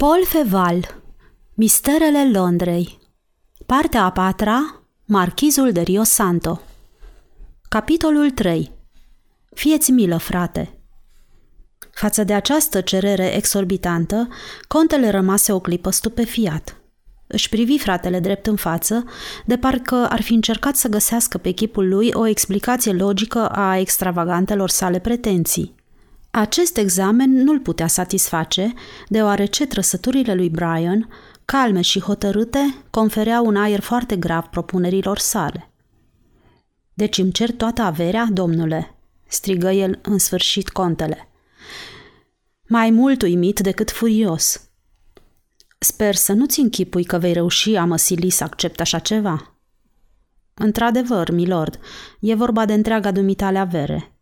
Paul Feval Misterele Londrei Partea a patra Marchizul de Rio Santo Capitolul 3 Fieți milă, frate! Față de această cerere exorbitantă, contele rămase o clipă stupefiat. Își privi fratele drept în față, de parcă ar fi încercat să găsească pe chipul lui o explicație logică a extravagantelor sale pretenții. Acest examen nu-l putea satisface, deoarece trăsăturile lui Brian, calme și hotărâte, confereau un aer foarte grav propunerilor sale. Deci îmi cer toată averea, domnule?" strigă el în sfârșit contele. Mai mult uimit decât furios. Sper să nu-ți închipui că vei reuși a mă sili să accept așa ceva. Într-adevăr, milord, e vorba de întreaga dumitale avere.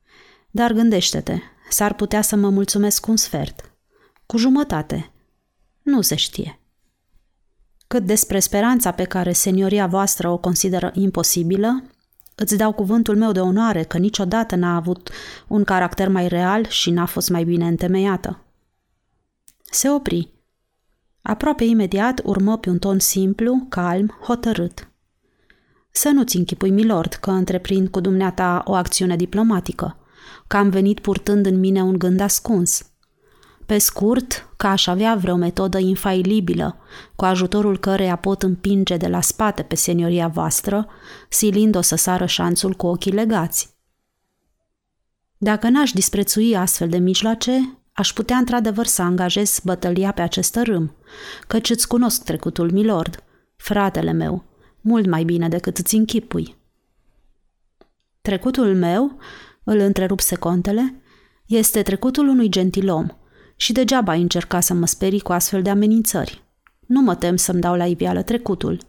Dar gândește-te, s-ar putea să mă mulțumesc cu un sfert. Cu jumătate. Nu se știe. Cât despre speranța pe care senioria voastră o consideră imposibilă, îți dau cuvântul meu de onoare că niciodată n-a avut un caracter mai real și n-a fost mai bine întemeiată. Se opri. Aproape imediat urmă pe un ton simplu, calm, hotărât. Să nu-ți închipui, milord, că întreprind cu dumneata o acțiune diplomatică, că am venit purtând în mine un gând ascuns. Pe scurt, că aș avea vreo metodă infailibilă, cu ajutorul căreia pot împinge de la spate pe senioria voastră, silind-o să sară șanțul cu ochii legați. Dacă n-aș disprețui astfel de mijloace, aș putea într-adevăr să angajez bătălia pe acest râm, căci îți cunosc trecutul, milord, fratele meu, mult mai bine decât îți închipui. Trecutul meu, îl întrerupse contele, este trecutul unui gentilom și degeaba ai încerca să mă sperii cu astfel de amenințări. Nu mă tem să-mi dau la iveală trecutul.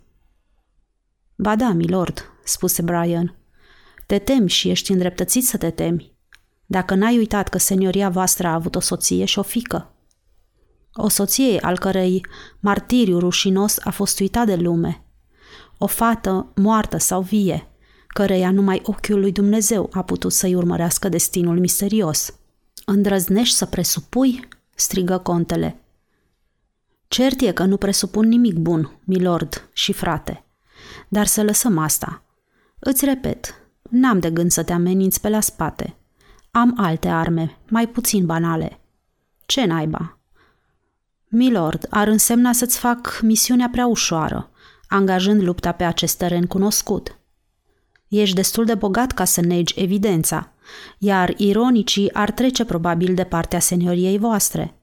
Ba da, milord, spuse Brian. Te temi și ești îndreptățit să te temi. Dacă n-ai uitat că senioria voastră a avut o soție și o fică. O soție al cărei martiriu rușinos a fost uitat de lume. O fată moartă sau vie, căreia numai ochiul lui Dumnezeu a putut să-i urmărească destinul misterios. Îndrăznești să presupui? strigă contele. Cert e că nu presupun nimic bun, milord și frate. Dar să lăsăm asta. Îți repet, n-am de gând să te ameninți pe la spate. Am alte arme, mai puțin banale. Ce naiba? Milord, ar însemna să-ți fac misiunea prea ușoară, angajând lupta pe acest teren cunoscut. Ești destul de bogat ca să negi evidența, iar ironicii ar trece probabil de partea senioriei voastre.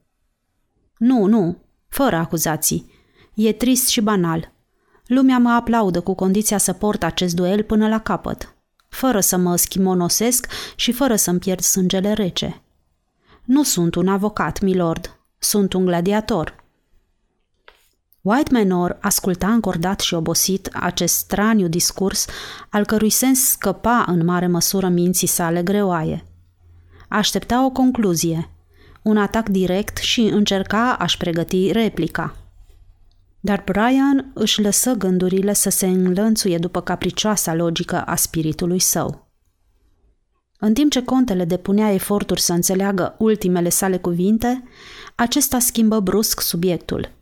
Nu, nu, fără acuzații. E trist și banal. Lumea mă aplaudă cu condiția să port acest duel până la capăt, fără să mă schimonosesc și fără să-mi pierd sângele rece. Nu sunt un avocat, milord, sunt un gladiator. White Manor asculta încordat și obosit acest straniu discurs, al cărui sens scăpa în mare măsură minții sale greoaie. Aștepta o concluzie, un atac direct și încerca a-și pregăti replica. Dar Brian își lăsă gândurile să se înlănțuie după capricioasa logică a spiritului său. În timp ce contele depunea eforturi să înțeleagă ultimele sale cuvinte, acesta schimbă brusc subiectul –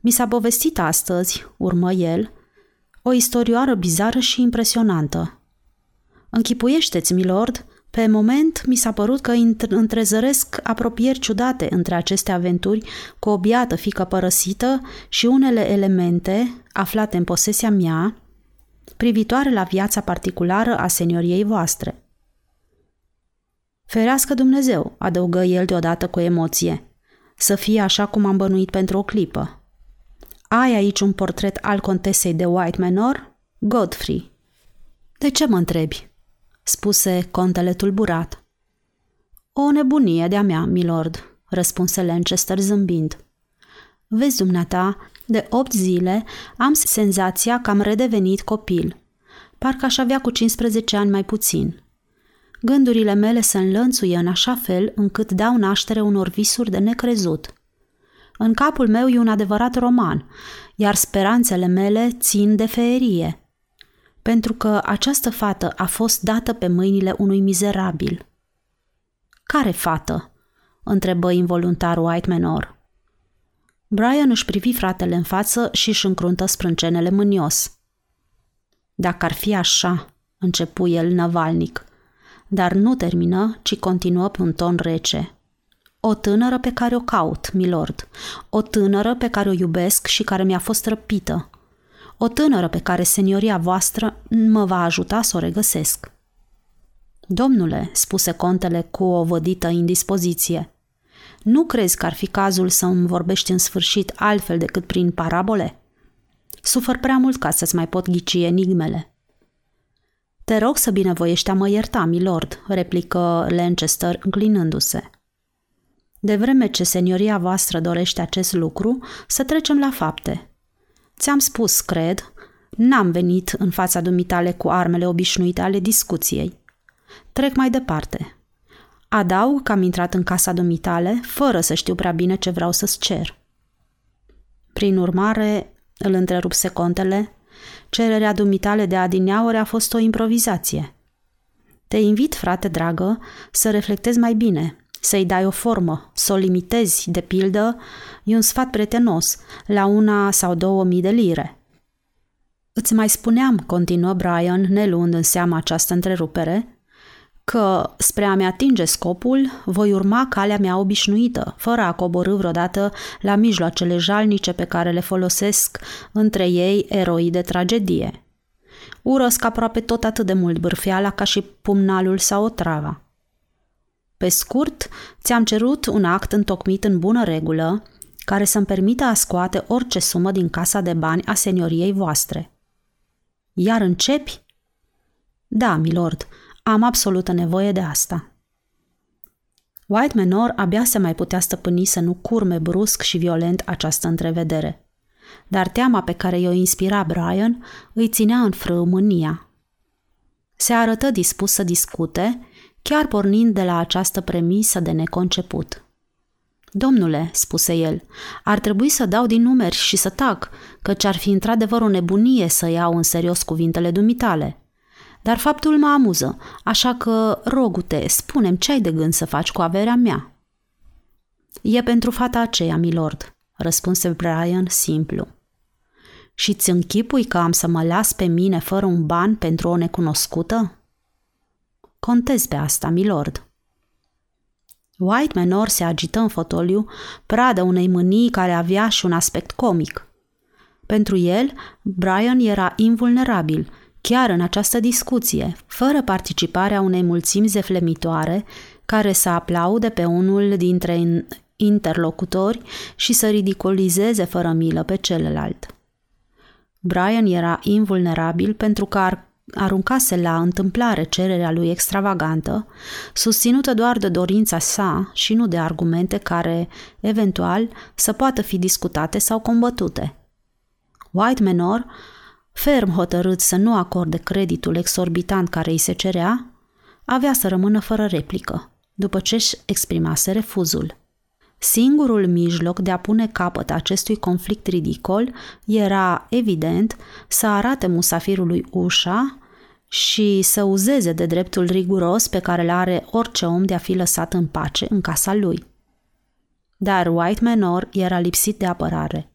mi s-a povestit astăzi, urmă el, o istorioară bizară și impresionantă. Închipuiește-ți, milord, pe moment mi s-a părut că întrezăresc apropieri ciudate între aceste aventuri cu o biată fică părăsită și unele elemente aflate în posesia mea, privitoare la viața particulară a senioriei voastre. Ferească Dumnezeu, adăugă el deodată cu emoție, să fie așa cum am bănuit pentru o clipă. Ai aici un portret al contesei de White Manor? Godfrey. De ce mă întrebi? spuse contele tulburat. O nebunie de-a mea, milord, răspunse Lanchester zâmbind. Vezi, dumneata, de opt zile am senzația că am redevenit copil. Parcă aș avea cu 15 ani mai puțin. Gândurile mele se înlănțuie în așa fel încât dau naștere unor visuri de necrezut – în capul meu e un adevărat roman, iar speranțele mele țin de feerie. Pentru că această fată a fost dată pe mâinile unui mizerabil. Care fată? întrebă involuntar White Manor. Brian își privi fratele în față și își încruntă sprâncenele mânios. Dacă ar fi așa, începu el năvalnic, dar nu termină, ci continuă pe un ton rece. O tânără pe care o caut, milord. O tânără pe care o iubesc și care mi-a fost răpită. O tânără pe care senioria voastră mă va ajuta să o regăsesc. Domnule, spuse contele cu o vădită indispoziție, nu crezi că ar fi cazul să îmi vorbești în sfârșit altfel decât prin parabole? Sufăr prea mult ca să-ți mai pot ghici enigmele. Te rog să binevoiești a mă ierta, milord, replică Lancaster înclinându-se. De vreme ce senioria voastră dorește acest lucru, să trecem la fapte. Ți-am spus, cred, n-am venit în fața dumitale cu armele obișnuite ale discuției. Trec mai departe. Adaug că am intrat în casa dumitale, fără să știu prea bine ce vreau să-ți cer. Prin urmare, îl întrerupse contele, cererea dumitale de adineauri a fost o improvizație. Te invit, frate dragă, să reflectezi mai bine, să-i dai o formă, să o limitezi, de pildă, e un sfat pretenos, la una sau două mii de lire. Îți mai spuneam, continuă Brian, neluând în seama această întrerupere, că spre a-mi atinge scopul, voi urma calea mea obișnuită, fără a coborâ vreodată la mijloacele jalnice pe care le folosesc între ei eroi de tragedie. Urăsc aproape tot atât de mult bârfeala ca și pumnalul sau otrava. Pe scurt, ți-am cerut un act întocmit în bună regulă, care să-mi permită a scoate orice sumă din casa de bani a senioriei voastre. Iar începi? Da, milord, am absolută nevoie de asta. White Menor abia se mai putea stăpâni să nu curme brusc și violent această întrevedere. Dar teama pe care i-o inspira Brian îi ținea în frâu mânia. Se arătă dispus să discute, chiar pornind de la această premisă de neconceput. Domnule, spuse el, ar trebui să dau din numeri și să tac, căci ar fi într-adevăr o nebunie să iau în serios cuvintele dumitale. Dar faptul mă amuză, așa că, rogute, spunem ce ai de gând să faci cu averea mea. E pentru fata aceea, milord, răspunse Brian simplu. Și ți închipui că am să mă las pe mine fără un ban pentru o necunoscută? Contez pe asta, milord. White Manor se agită în fotoliu, pradă unei mânii care avea și un aspect comic. Pentru el, Brian era invulnerabil chiar în această discuție, fără participarea unei mulțimi zeflemitoare care să aplaude pe unul dintre interlocutori și să ridicolizeze fără milă pe celălalt. Brian era invulnerabil pentru că ar aruncase la întâmplare cererea lui extravagantă, susținută doar de dorința sa și nu de argumente care, eventual, să poată fi discutate sau combătute. White Menor ferm hotărât să nu acorde creditul exorbitant care îi se cerea, avea să rămână fără replică, după ce își exprimase refuzul. Singurul mijloc de a pune capăt acestui conflict ridicol era, evident, să arate musafirului ușa și să uzeze de dreptul riguros pe care îl are orice om de a fi lăsat în pace în casa lui. Dar White Manor era lipsit de apărare.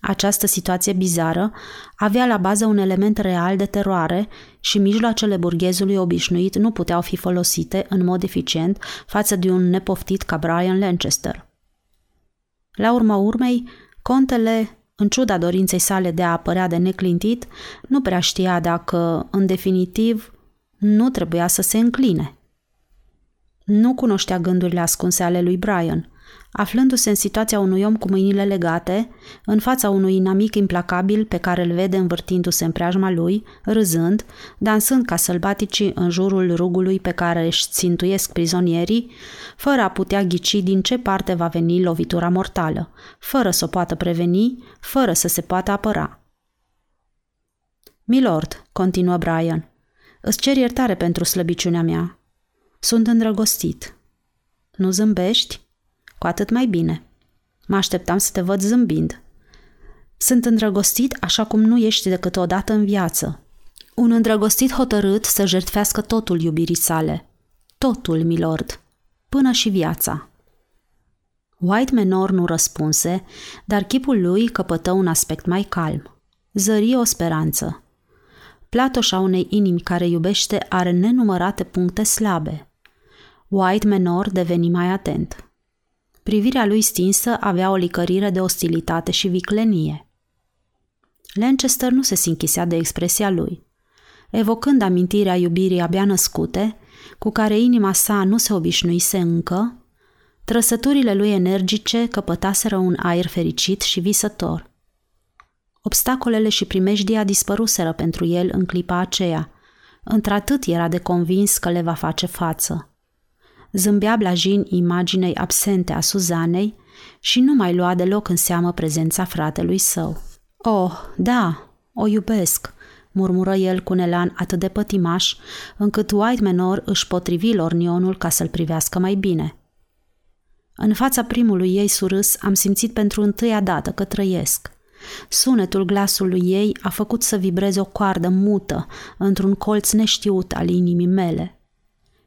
Această situație bizară avea la bază un element real de teroare și mijloacele burghezului obișnuit nu puteau fi folosite în mod eficient față de un nepoftit ca Brian Lancaster. La urma urmei, contele, în ciuda dorinței sale de a apărea de neclintit, nu prea știa dacă, în definitiv, nu trebuia să se încline. Nu cunoștea gândurile ascunse ale lui Brian – aflându-se în situația unui om cu mâinile legate, în fața unui inamic implacabil pe care îl vede învârtindu-se în preajma lui, râzând, dansând ca sălbaticii în jurul rugului pe care își țintuiesc prizonierii, fără a putea ghici din ce parte va veni lovitura mortală, fără să o poată preveni, fără să se poată apăra. Milord, continuă Brian, îți cer iertare pentru slăbiciunea mea. Sunt îndrăgostit. Nu zâmbești? Cu atât mai bine. Mă așteptam să te văd zâmbind. Sunt îndrăgostit așa cum nu ești decât o dată în viață. Un îndrăgostit hotărât să jertfească totul iubirii sale. Totul, milord. Până și viața. White Menor nu răspunse, dar chipul lui căpătă un aspect mai calm. Zări o speranță. Platoșa unei inimi care iubește are nenumărate puncte slabe. White Menor deveni mai atent. Privirea lui stinsă avea o licărire de ostilitate și viclenie. Lancaster nu se sinchisea de expresia lui. Evocând amintirea iubirii abia născute, cu care inima sa nu se obișnuise încă, trăsăturile lui energice căpătaseră un aer fericit și visător. Obstacolele și primejdia dispăruseră pentru el în clipa aceea, într-atât era de convins că le va face față. Zâmbea blajin imaginei absente a Suzanei și nu mai lua deloc în seamă prezența fratelui său. Oh, da, o iubesc, murmură el cu un elan atât de pătimaș, încât White Menor își potrivi lornionul ca să-l privească mai bine. În fața primului ei surâs am simțit pentru întâia dată că trăiesc. Sunetul glasului ei a făcut să vibreze o coardă mută într-un colț neștiut al inimii mele.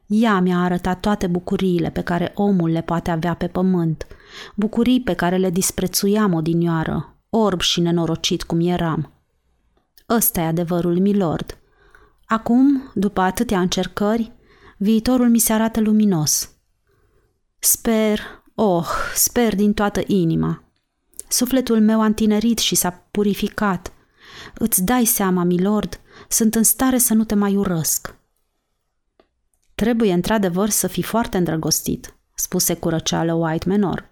Ea mi-a arătat toate bucuriile pe care omul le poate avea pe pământ, bucurii pe care le disprețuiam odinioară, orb și nenorocit cum eram. Ăsta e adevărul, milord. Acum, după atâtea încercări, viitorul mi se arată luminos. Sper, oh, sper din toată inima. Sufletul meu a întinerit și s-a purificat. Îți dai seama, milord, sunt în stare să nu te mai urăsc. Trebuie într-adevăr să fii foarte îndrăgostit, spuse cu răceală White Menor.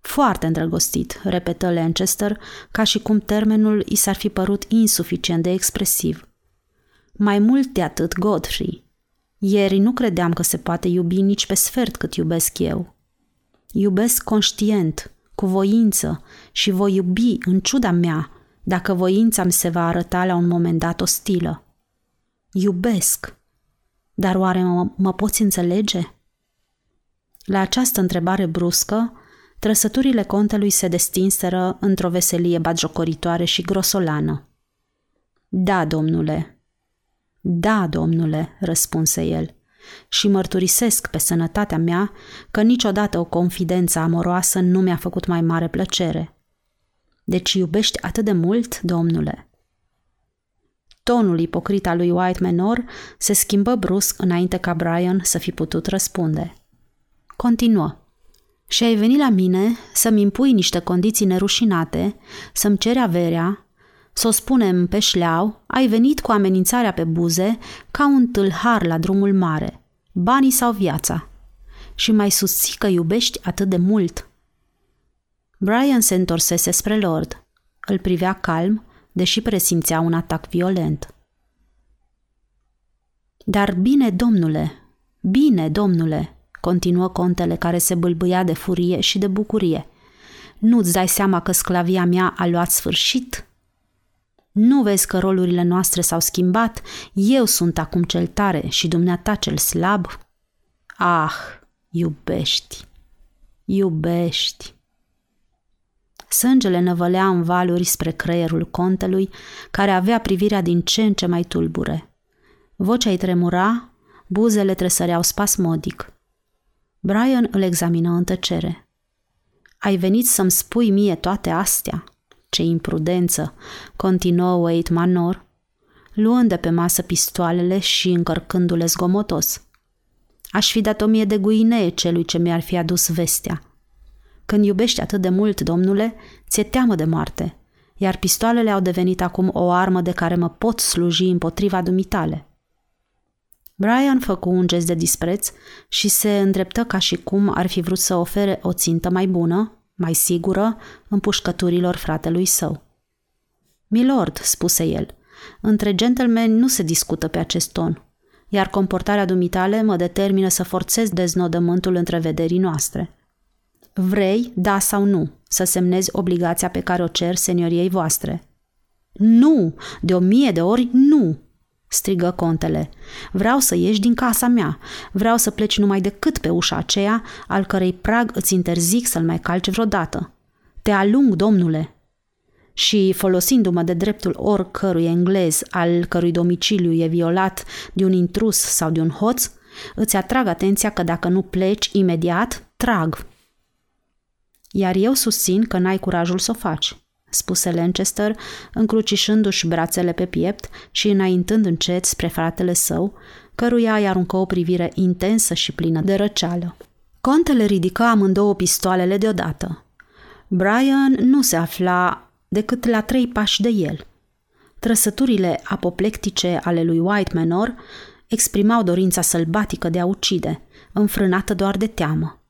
Foarte îndrăgostit, repetă Lancaster, ca și cum termenul i s-ar fi părut insuficient de expresiv. Mai mult de atât, Godfrey. Ieri nu credeam că se poate iubi nici pe sfert cât iubesc eu. Iubesc conștient, cu voință și voi iubi în ciuda mea, dacă voința mi se va arăta la un moment dat ostilă. Iubesc. Dar oare mă, mă poți înțelege? La această întrebare bruscă, Trăsăturile contelui se destinseră într-o veselie bagiocoritoare și grosolană. Da, domnule. Da, domnule, răspunse el. Și mărturisesc pe sănătatea mea că niciodată o confidență amoroasă nu mi-a făcut mai mare plăcere. Deci iubești atât de mult, domnule? Tonul ipocrit al lui White Menor se schimbă brusc înainte ca Brian să fi putut răspunde. Continuă și ai venit la mine să-mi impui niște condiții nerușinate, să-mi ceri averea, să o spunem pe șleau, ai venit cu amenințarea pe buze ca un tâlhar la drumul mare, banii sau viața. Și mai susții că iubești atât de mult. Brian se întorsese spre Lord. Îl privea calm, deși presimțea un atac violent. Dar bine, domnule, bine, domnule, continuă contele care se bâlbâia de furie și de bucurie. Nu-ți dai seama că sclavia mea a luat sfârșit? Nu vezi că rolurile noastre s-au schimbat? Eu sunt acum cel tare și dumneata cel slab? Ah, iubești, iubești. Sângele năvălea în valuri spre creierul contelui, care avea privirea din ce în ce mai tulbure. Vocea îi tremura, buzele tresăreau spasmodic. Brian îl examină în tăcere. Ai venit să-mi spui mie toate astea? Ce imprudență, continuă Wade Manor, luând de pe masă pistoalele și încărcându-le zgomotos. Aș fi dat o mie de guinee celui ce mi-ar fi adus vestea. Când iubești atât de mult, domnule, ți-e teamă de moarte, iar pistoalele au devenit acum o armă de care mă pot sluji împotriva dumitale. Brian făcu un gest de dispreț și se îndreptă ca și cum ar fi vrut să ofere o țintă mai bună, mai sigură, împușcăturilor fratelui său. Milord, spuse el, între gentlemen nu se discută pe acest ton, iar comportarea dumitale mă determină să forțez deznodământul întrevederii noastre. Vrei, da sau nu, să semnezi obligația pe care o cer senioriei voastre? Nu, de o mie de ori nu, strigă contele. Vreau să ieși din casa mea. Vreau să pleci numai decât pe ușa aceea, al cărei prag îți interzic să-l mai calci vreodată. Te alung, domnule!" Și, folosindu-mă de dreptul oricărui englez al cărui domiciliu e violat de un intrus sau de un hoț, îți atrag atenția că dacă nu pleci imediat, trag. Iar eu susțin că n-ai curajul să o faci, spuse Lancaster, încrucișându-și brațele pe piept și înaintând încet spre fratele său, căruia îi aruncă o privire intensă și plină de răceală. Contele ridică amândouă pistoalele deodată. Brian nu se afla decât la trei pași de el. Trăsăturile apoplectice ale lui White Manor exprimau dorința sălbatică de a ucide, înfrânată doar de teamă.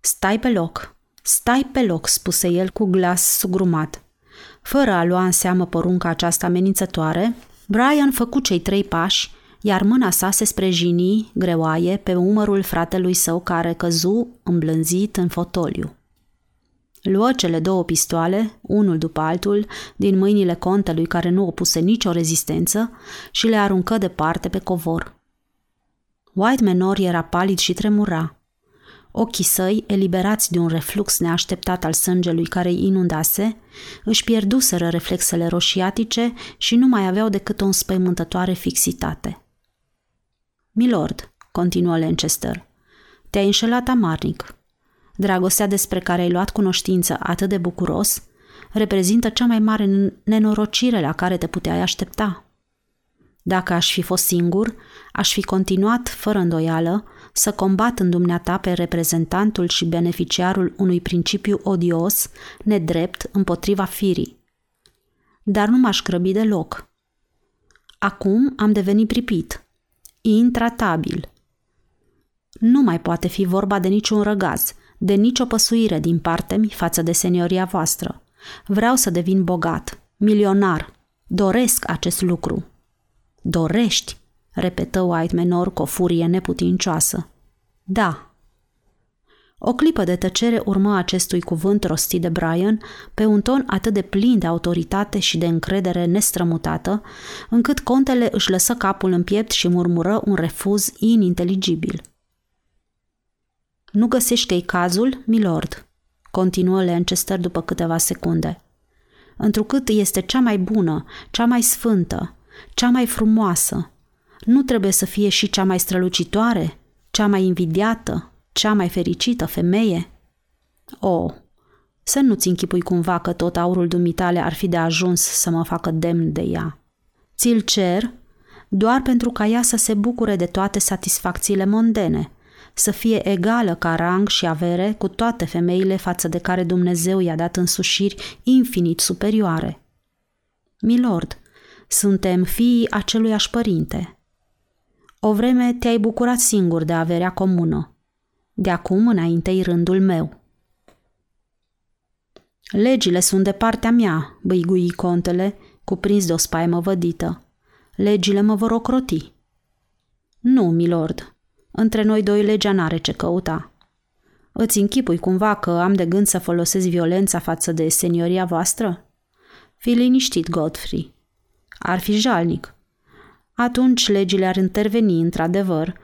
Stai pe loc, stai pe loc, spuse el cu glas sugrumat. Fără a lua în seamă porunca aceasta amenințătoare, Brian făcu cei trei pași, iar mâna sa se sprejini, greoaie, pe umărul fratelui său care căzu îmblânzit în fotoliu. Luă cele două pistoale, unul după altul, din mâinile contelui care nu opuse nicio rezistență și le aruncă departe pe covor. White Menor era palid și tremura. Ochii săi, eliberați de un reflux neașteptat al sângelui care îi inundase, își pierduseră reflexele roșiatice și nu mai aveau decât o înspăimântătoare fixitate. Milord, continuă Lancaster, te-ai înșelat amarnic. Dragostea despre care ai luat cunoștință atât de bucuros reprezintă cea mai mare nenorocire la care te puteai aștepta. Dacă aș fi fost singur, aș fi continuat, fără îndoială, să combat în dumneata pe reprezentantul și beneficiarul unui principiu odios, nedrept, împotriva firii. Dar nu m-aș grăbi deloc. Acum am devenit pripit, intratabil. Nu mai poate fi vorba de niciun răgaz, de nicio păsuire din partea mi față de senioria voastră. Vreau să devin bogat, milionar. Doresc acest lucru. Dorești? Repetă White Menor cu o furie neputincioasă. Da. O clipă de tăcere urmă acestui cuvânt rostit de Brian pe un ton atât de plin de autoritate și de încredere nestrămutată, încât contele își lăsă capul în piept și murmură un refuz ininteligibil. Nu găsești că e cazul, milord?" continuă Lancaster după câteva secunde. Întrucât este cea mai bună, cea mai sfântă, cea mai frumoasă, nu trebuie să fie și cea mai strălucitoare, cea mai invidiată, cea mai fericită femeie? O, oh, să nu-ți închipui cumva că tot aurul dumitale ar fi de ajuns să mă facă demn de ea. Ți-l cer doar pentru ca ea să se bucure de toate satisfacțiile mondene – să fie egală ca rang și avere cu toate femeile față de care Dumnezeu i-a dat însușiri infinit superioare. Milord, suntem fiii aceluiași părinte. O vreme te-ai bucurat singur de averea comună. De acum înainte rândul meu. Legile sunt de partea mea, băigui contele, cuprins de o spaimă vădită. Legile mă vor ocroti. Nu, milord, între noi doi legea n-are ce căuta. Îți închipui cumva că am de gând să folosesc violența față de senioria voastră? Fii liniștit, Godfrey. Ar fi jalnic. Atunci legile ar interveni, într-adevăr,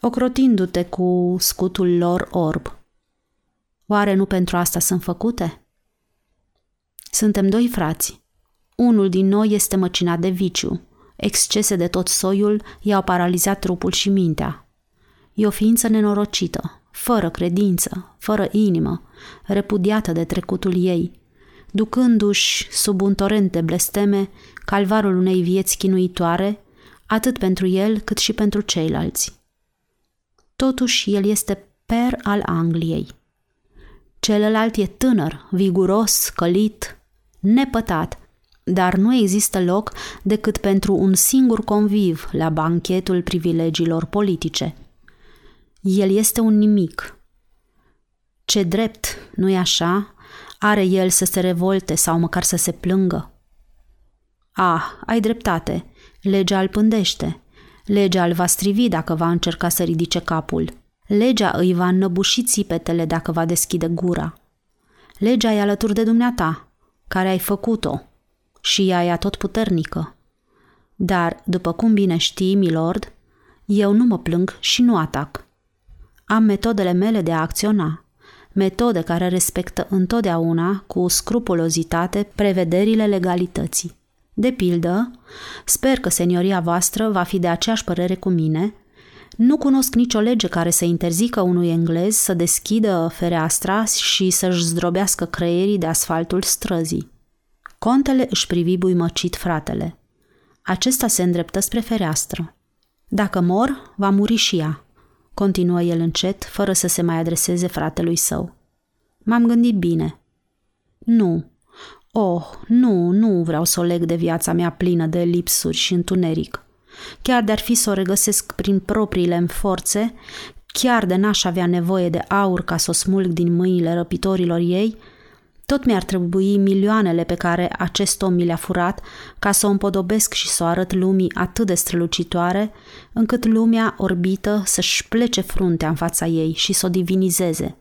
ocrotindu-te cu scutul lor orb. Oare nu pentru asta sunt făcute? Suntem doi frați. Unul din noi este măcinat de viciu. Excese de tot soiul i-au paralizat trupul și mintea. E o ființă nenorocită, fără credință, fără inimă, repudiată de trecutul ei, ducându-și sub un torent de blesteme calvarul unei vieți chinuitoare, atât pentru el cât și pentru ceilalți. Totuși, el este per al Angliei. Celălalt e tânăr, viguros, călit, nepătat, dar nu există loc decât pentru un singur conviv la banchetul privilegiilor politice – el este un nimic. Ce drept, nu-i așa, are el să se revolte sau măcar să se plângă? Ah, ai dreptate, legea îl pândește. Legea îl va strivi dacă va încerca să ridice capul. Legea îi va înnăbuși țipetele dacă va deschide gura. Legea e alături de dumneata, care ai făcut-o, și ea e tot puternică. Dar, după cum bine știi, milord, eu nu mă plâng și nu atac. Am metodele mele de a acționa, metode care respectă întotdeauna cu scrupulozitate prevederile legalității. De pildă, sper că senioria voastră va fi de aceeași părere cu mine, Nu cunosc nicio lege care să interzică unui englez să deschidă fereastra și să-și zdrobească creierii de asfaltul străzii. Contele își privi buimăcit fratele. Acesta se îndreptă spre fereastră. Dacă mor, va muri și ea, continuă el încet, fără să se mai adreseze fratelui său. M-am gândit bine. Nu. Oh, nu, nu vreau să o leg de viața mea plină de lipsuri și întuneric. Chiar de-ar fi să o regăsesc prin propriile forțe, chiar de n-aș avea nevoie de aur ca să o smulg din mâinile răpitorilor ei, tot mi-ar trebui milioanele pe care acest om mi le-a furat ca să o împodobesc și să o arăt lumii atât de strălucitoare, încât lumea orbită să-și plece fruntea în fața ei și să o divinizeze.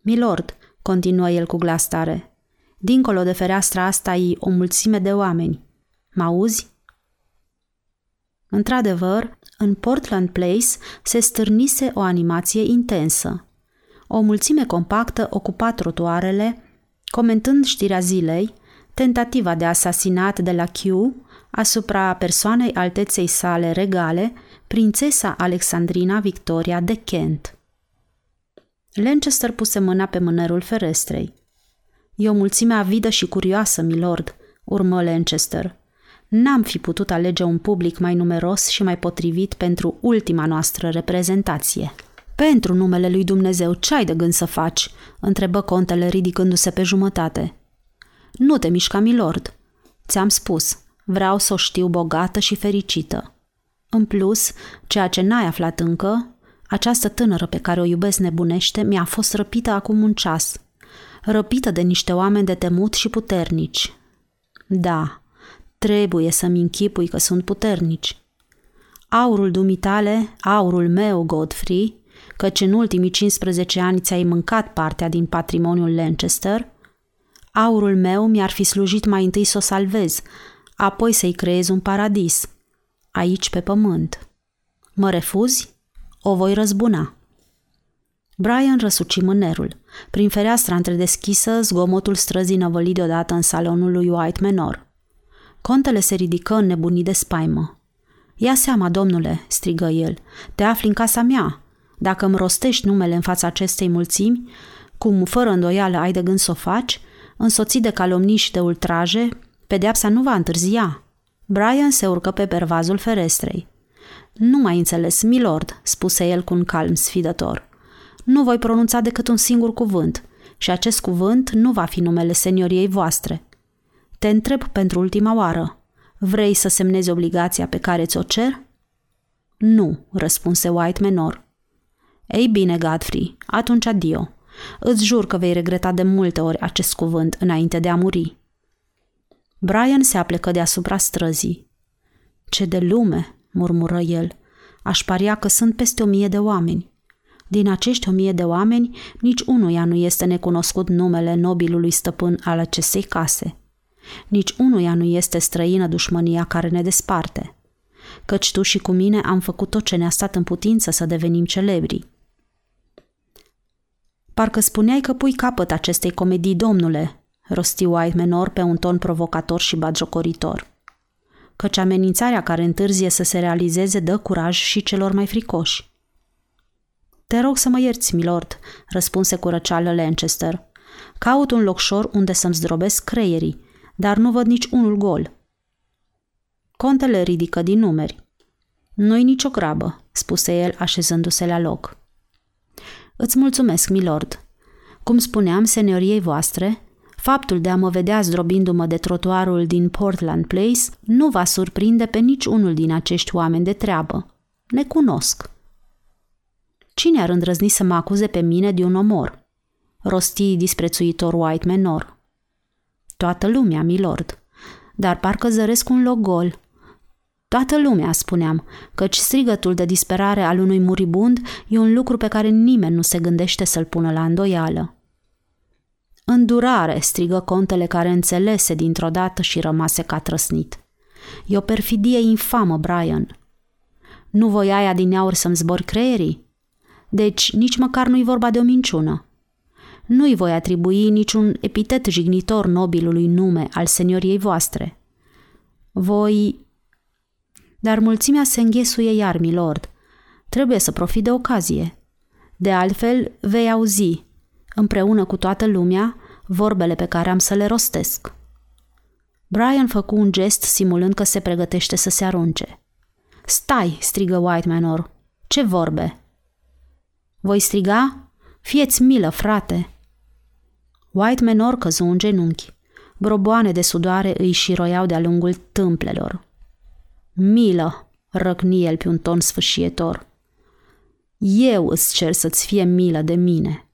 Milord, continuă el cu glas tare, dincolo de fereastra asta e o mulțime de oameni. Mă auzi? Într-adevăr, în Portland Place se stârnise o animație intensă. O mulțime compactă ocupa trotuarele, comentând știrea zilei, tentativa de asasinat de la Q asupra persoanei alteței sale regale, prințesa Alexandrina Victoria de Kent. Lancaster puse mâna pe mânerul ferestrei. E o mulțime avidă și curioasă, milord, urmă Lancaster. N-am fi putut alege un public mai numeros și mai potrivit pentru ultima noastră reprezentație. Pentru numele lui Dumnezeu, ce ai de gând să faci?" întrebă contele ridicându-se pe jumătate. Nu te mișca, milord. Ți-am spus, vreau să o știu bogată și fericită. În plus, ceea ce n-ai aflat încă, această tânără pe care o iubesc nebunește mi-a fost răpită acum un ceas. Răpită de niște oameni de temut și puternici. Da, trebuie să-mi închipui că sunt puternici. Aurul dumitale, aurul meu, Godfrey, căci în ultimii 15 ani ți-ai mâncat partea din patrimoniul Lancaster, aurul meu mi-ar fi slujit mai întâi să o salvez, apoi să-i creez un paradis, aici pe pământ. Mă refuzi? O voi răzbuna. Brian răsuci mânerul. Prin fereastra întredeschisă, zgomotul străzii năvăli deodată în salonul lui White Menor. Contele se ridică în nebunii de spaimă. Ia seama, domnule, strigă el, te afli în casa mea. Dacă îmi rostești numele în fața acestei mulțimi, cum fără îndoială ai de gând să o faci, însoțit de calomnii și de ultraje, pedeapsa nu va întârzia. Brian se urcă pe pervazul ferestrei. Nu mai înțeles, milord, spuse el cu un calm sfidător. Nu voi pronunța decât un singur cuvânt și acest cuvânt nu va fi numele senioriei voastre. Te întreb pentru ultima oară. Vrei să semnezi obligația pe care ți-o cer? Nu, răspunse White Menor. Ei bine, Godfrey, atunci adio. Îți jur că vei regreta de multe ori acest cuvânt înainte de a muri. Brian se aplecă deasupra străzii. Ce de lume, murmură el. Aș paria că sunt peste o mie de oameni. Din acești o mie de oameni, nici unuia nu este necunoscut numele nobilului stăpân al acestei case. Nici unuia nu este străină dușmănia care ne desparte. Căci tu și cu mine am făcut tot ce ne-a stat în putință să devenim celebri. Parcă spuneai că pui capăt acestei comedii, domnule, rosti White Menor pe un ton provocator și bagiocoritor. Căci amenințarea care întârzie să se realizeze dă curaj și celor mai fricoși. Te rog să mă ierți, milord, răspunse cu răceală Lancaster. Caut un locșor unde să-mi zdrobesc creierii, dar nu văd nici unul gol. Contele ridică din numeri. Nu-i nicio grabă, spuse el așezându-se la loc. Îți mulțumesc, milord. Cum spuneam senioriei voastre, faptul de a mă vedea zdrobindu-mă de trotuarul din Portland Place nu va surprinde pe nici unul din acești oameni de treabă. Ne cunosc. Cine ar îndrăzni să mă acuze pe mine de un omor? Rosti disprețuitor White Menor. Toată lumea, milord. Dar parcă zăresc un loc gol. Toată lumea, spuneam, căci strigătul de disperare al unui muribund e un lucru pe care nimeni nu se gândește să-l pună la îndoială. Îndurare, strigă contele care înțelese dintr-o dată și rămase ca trăsnit. E o perfidie infamă, Brian. Nu voi aia din aur să-mi zbori creierii? Deci nici măcar nu-i vorba de o minciună. Nu-i voi atribui niciun epitet jignitor nobilului nume al senioriei voastre. Voi dar mulțimea se înghesuie iar, milord. Trebuie să profit de ocazie. De altfel, vei auzi, împreună cu toată lumea, vorbele pe care am să le rostesc. Brian făcu un gest simulând că se pregătește să se arunce. Stai, strigă White Manor. Ce vorbe? Voi striga? Fieți milă, frate! White Manor căzu în genunchi. Broboane de sudoare îi șiroiau de-a lungul tâmplelor. Milă, răcni el pe un ton sfâșietor. Eu îți cer să-ți fie milă de mine.